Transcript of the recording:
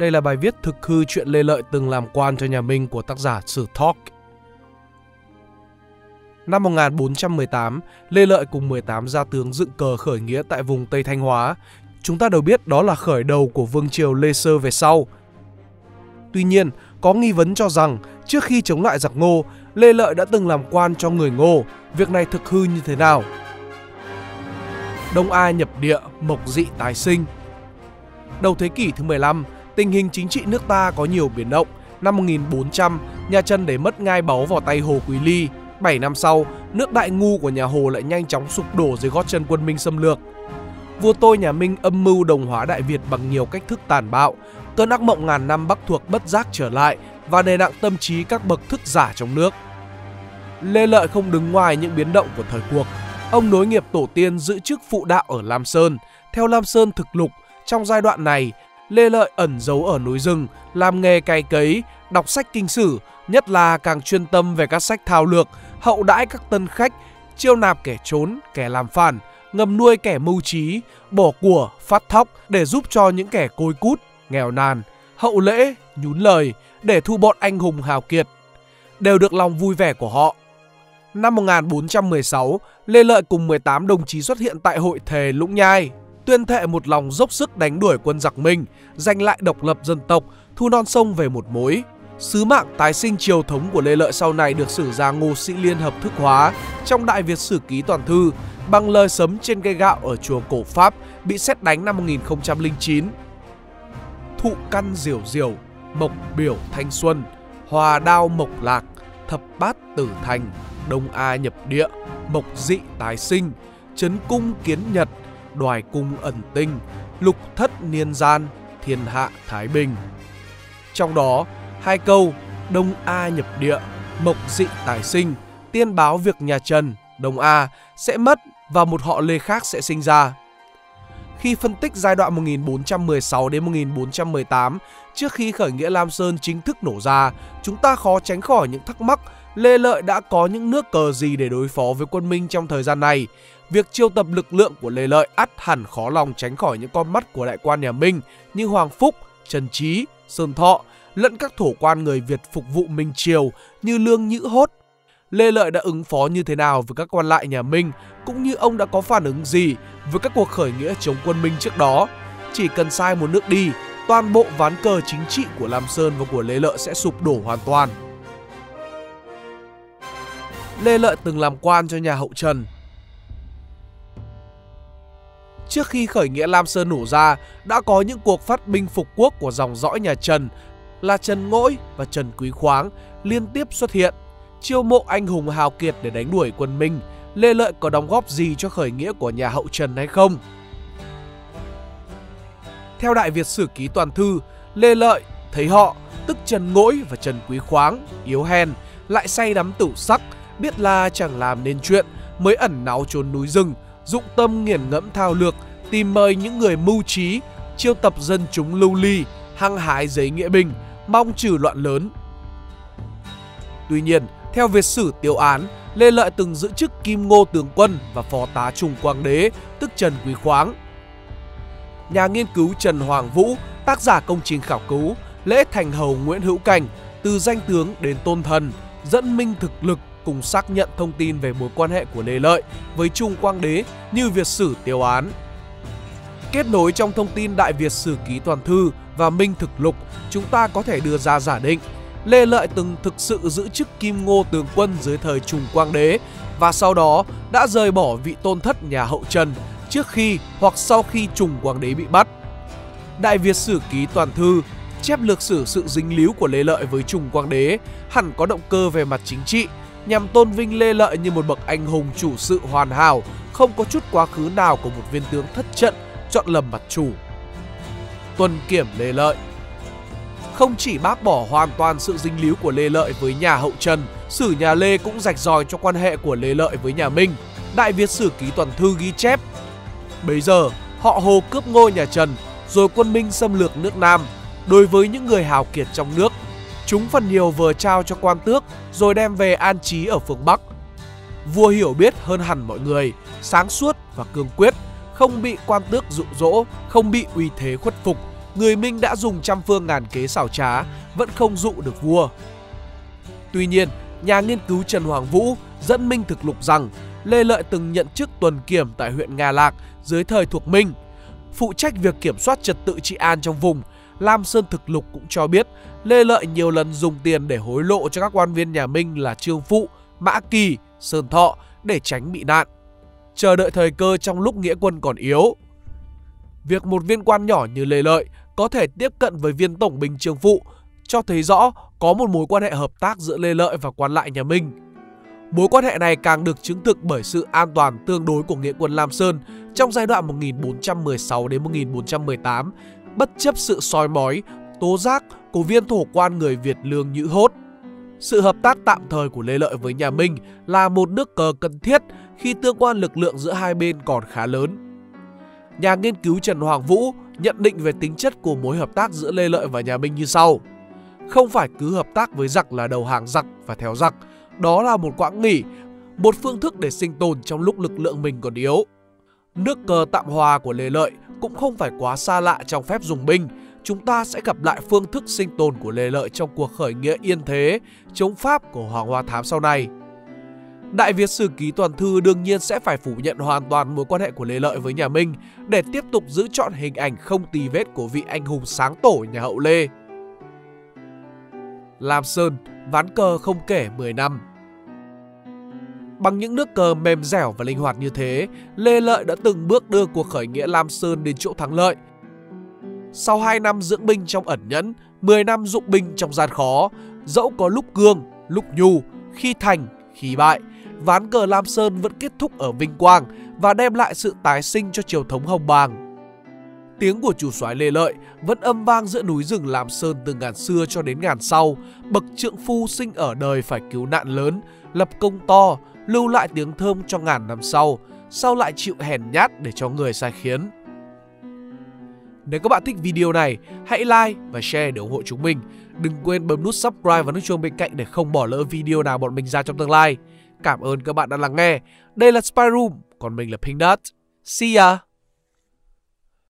Đây là bài viết thực hư chuyện Lê Lợi từng làm quan cho nhà Minh của tác giả Sử Thóc. Năm 1418, Lê Lợi cùng 18 gia tướng dựng cờ khởi nghĩa tại vùng Tây Thanh Hóa. Chúng ta đều biết đó là khởi đầu của vương triều Lê Sơ về sau. Tuy nhiên, có nghi vấn cho rằng trước khi chống lại giặc Ngô, Lê Lợi đã từng làm quan cho người Ngô. Việc này thực hư như thế nào? Đông Ai nhập địa, mộc dị tái sinh. Đầu thế kỷ thứ 15, tình hình chính trị nước ta có nhiều biến động. Năm 1400, nhà Trần để mất ngai báu vào tay Hồ Quý Ly. 7 năm sau, nước đại ngu của nhà Hồ lại nhanh chóng sụp đổ dưới gót chân quân Minh xâm lược. Vua tôi nhà Minh âm mưu đồng hóa Đại Việt bằng nhiều cách thức tàn bạo. Cơn ác mộng ngàn năm Bắc thuộc bất giác trở lại và đè nặng tâm trí các bậc thức giả trong nước. Lê Lợi không đứng ngoài những biến động của thời cuộc. Ông nối nghiệp tổ tiên giữ chức phụ đạo ở Lam Sơn. Theo Lam Sơn thực lục, trong giai đoạn này, Lê Lợi ẩn giấu ở núi rừng, làm nghề cày cấy, đọc sách kinh sử, nhất là càng chuyên tâm về các sách thao lược, hậu đãi các tân khách, chiêu nạp kẻ trốn, kẻ làm phản, ngầm nuôi kẻ mưu trí, bỏ của, phát thóc để giúp cho những kẻ côi cút, nghèo nàn, hậu lễ, nhún lời để thu bọn anh hùng hào kiệt. Đều được lòng vui vẻ của họ. Năm 1416, Lê Lợi cùng 18 đồng chí xuất hiện tại hội thề Lũng Nhai, tuyên thệ một lòng dốc sức đánh đuổi quân giặc Minh, giành lại độc lập dân tộc, thu non sông về một mối. Sứ mạng tái sinh triều thống của Lê Lợi sau này được sử gia Ngô Sĩ Liên hợp thức hóa trong Đại Việt Sử Ký Toàn Thư bằng lời sấm trên cây gạo ở chùa Cổ Pháp bị xét đánh năm 1009. Thụ căn diều diều, mộc biểu thanh xuân, hòa đao mộc lạc, thập bát tử thành, đông a nhập địa, mộc dị tái sinh, chấn cung kiến nhật, đoài cung ẩn tinh, lục thất niên gian, thiên hạ thái bình. Trong đó, hai câu Đông A nhập địa, mộc dị tài sinh, tiên báo việc nhà Trần, Đông A sẽ mất và một họ Lê khác sẽ sinh ra. Khi phân tích giai đoạn 1416 đến 1418, trước khi khởi nghĩa Lam Sơn chính thức nổ ra, chúng ta khó tránh khỏi những thắc mắc Lê Lợi đã có những nước cờ gì để đối phó với quân Minh trong thời gian này. Việc chiêu tập lực lượng của Lê Lợi ắt hẳn khó lòng tránh khỏi những con mắt của đại quan nhà Minh như Hoàng Phúc, Trần Trí, Sơn Thọ lẫn các thổ quan người Việt phục vụ Minh Triều như Lương Nhữ Hốt. Lê Lợi đã ứng phó như thế nào với các quan lại nhà Minh cũng như ông đã có phản ứng gì với các cuộc khởi nghĩa chống quân Minh trước đó. Chỉ cần sai một nước đi, toàn bộ ván cờ chính trị của Lam Sơn và của Lê Lợi sẽ sụp đổ hoàn toàn. Lê Lợi từng làm quan cho nhà hậu Trần. Trước khi khởi nghĩa Lam Sơn nổ ra, đã có những cuộc phát binh phục quốc của dòng dõi nhà Trần là Trần Ngỗi và Trần Quý Khoáng liên tiếp xuất hiện, chiêu mộ anh hùng hào kiệt để đánh đuổi quân Minh. Lê Lợi có đóng góp gì cho khởi nghĩa của nhà hậu Trần hay không? Theo Đại Việt Sử Ký Toàn Thư, Lê Lợi thấy họ, tức Trần Ngỗi và Trần Quý Khoáng, yếu hèn, lại say đắm tửu sắc, biết là chẳng làm nên chuyện, mới ẩn náu trốn núi rừng, dụng tâm nghiền ngẫm thao lược, tìm mời những người mưu trí, chiêu tập dân chúng lưu ly, hăng hái giấy nghĩa binh, mong trừ loạn lớn. Tuy nhiên, theo Việt sử tiêu án, Lê Lợi từng giữ chức Kim Ngô tướng quân và phó tá Trung Quang Đế, tức Trần Quý Khoáng. Nhà nghiên cứu Trần Hoàng Vũ, tác giả công trình khảo cứu Lễ Thành Hầu Nguyễn Hữu Cảnh, từ danh tướng đến tôn thần, dẫn minh thực lực cùng xác nhận thông tin về mối quan hệ của Lê Lợi với Trung Quang Đế như Việt sử tiêu án. Kết nối trong thông tin Đại Việt Sử Ký Toàn Thư và Minh Thực Lục, chúng ta có thể đưa ra giả định Lê Lợi từng thực sự giữ chức Kim Ngô Tướng Quân dưới thời Trùng Quang Đế và sau đó đã rời bỏ vị tôn thất nhà hậu Trần trước khi hoặc sau khi Trùng Quang Đế bị bắt. Đại Việt Sử Ký Toàn Thư chép lược sử sự dính líu của Lê Lợi với Trùng Quang Đế hẳn có động cơ về mặt chính trị nhằm tôn vinh Lê Lợi như một bậc anh hùng chủ sự hoàn hảo, không có chút quá khứ nào của một viên tướng thất trận chọn lầm mặt chủ. Tuần kiểm Lê Lợi Không chỉ bác bỏ hoàn toàn sự dính líu của Lê Lợi với nhà hậu Trần, sử nhà Lê cũng rạch ròi cho quan hệ của Lê Lợi với nhà Minh. Đại Việt Sử Ký Toàn Thư ghi chép Bây giờ, họ Hồ cướp ngôi nhà Trần, rồi quân Minh xâm lược nước Nam. Đối với những người hào kiệt trong nước, chúng phần nhiều vừa trao cho quan tước rồi đem về an trí ở phương Bắc. Vua hiểu biết hơn hẳn mọi người, sáng suốt và cương quyết, không bị quan tước dụ dỗ, không bị uy thế khuất phục, người Minh đã dùng trăm phương ngàn kế xảo trá, vẫn không dụ được vua. Tuy nhiên, nhà nghiên cứu Trần Hoàng Vũ dẫn Minh thực lục rằng Lê Lợi từng nhận chức tuần kiểm tại huyện Nga Lạc dưới thời thuộc Minh. Phụ trách việc kiểm soát trật tự trị an trong vùng, Lam Sơn thực lục cũng cho biết Lê Lợi nhiều lần dùng tiền để hối lộ cho các quan viên nhà Minh là Trương Phụ, Mã Kỳ, Sơn Thọ để tránh bị nạn. Chờ đợi thời cơ trong lúc nghĩa quân còn yếu. Việc một viên quan nhỏ như Lê Lợi có thể tiếp cận với viên tổng binh Trương Phụ cho thấy rõ có một mối quan hệ hợp tác giữa Lê Lợi và quan lại nhà Minh. Mối quan hệ này càng được chứng thực bởi sự an toàn tương đối của nghĩa quân Lam Sơn trong giai đoạn 1416 đến 1418, bất chấp sự soi mói, tố giác của viên thổ quan người Việt Lương Nhữ Hốt. Sự hợp tác tạm thời của Lê Lợi với nhà Minh là một nước cờ cần thiết khi tương quan lực lượng giữa hai bên còn khá lớn. Nhà nghiên cứu Trần Hoàng Vũ nhận định về tính chất của mối hợp tác giữa Lê Lợi và nhà Minh như sau. Không phải cứ hợp tác với giặc là đầu hàng giặc và theo giặc, đó là một quãng nghỉ, một phương thức để sinh tồn trong lúc lực lượng mình còn yếu. Nước cờ tạm hòa của Lê Lợi cũng không phải quá xa lạ trong phép dùng binh, chúng ta sẽ gặp lại phương thức sinh tồn của Lê Lợi trong cuộc khởi nghĩa yên thế chống Pháp của Hoàng Hoa Thám sau này. Đại Việt Sử Ký Toàn Thư đương nhiên sẽ phải phủ nhận hoàn toàn mối quan hệ của Lê Lợi với nhà Minh để tiếp tục giữ chọn hình ảnh không tì vết của vị anh hùng sáng tổ nhà hậu Lê. Lam Sơn, ván cờ không kể 10 năm Bằng những nước cờ mềm dẻo và linh hoạt như thế, Lê Lợi đã từng bước đưa cuộc khởi nghĩa Lam Sơn đến chỗ thắng lợi. Sau 2 năm dưỡng binh trong ẩn nhẫn, 10 năm dụng binh trong gian khó, dẫu có lúc cương, lúc nhu, khi thành, khi bại, ván cờ Lam Sơn vẫn kết thúc ở vinh quang và đem lại sự tái sinh cho triều thống Hồng Bàng. Tiếng của chủ soái Lê Lợi vẫn âm vang giữa núi rừng Lam Sơn từ ngàn xưa cho đến ngàn sau. Bậc trượng phu sinh ở đời phải cứu nạn lớn, lập công to, lưu lại tiếng thơm cho ngàn năm sau, sau lại chịu hèn nhát để cho người sai khiến. Nếu các bạn thích video này, hãy like và share để ủng hộ chúng mình. Đừng quên bấm nút subscribe và nút chuông bên cạnh để không bỏ lỡ video nào bọn mình ra trong tương lai. Cảm ơn các bạn đã lắng nghe. Đây là Spy Room, còn mình là Pink Nut. See ya!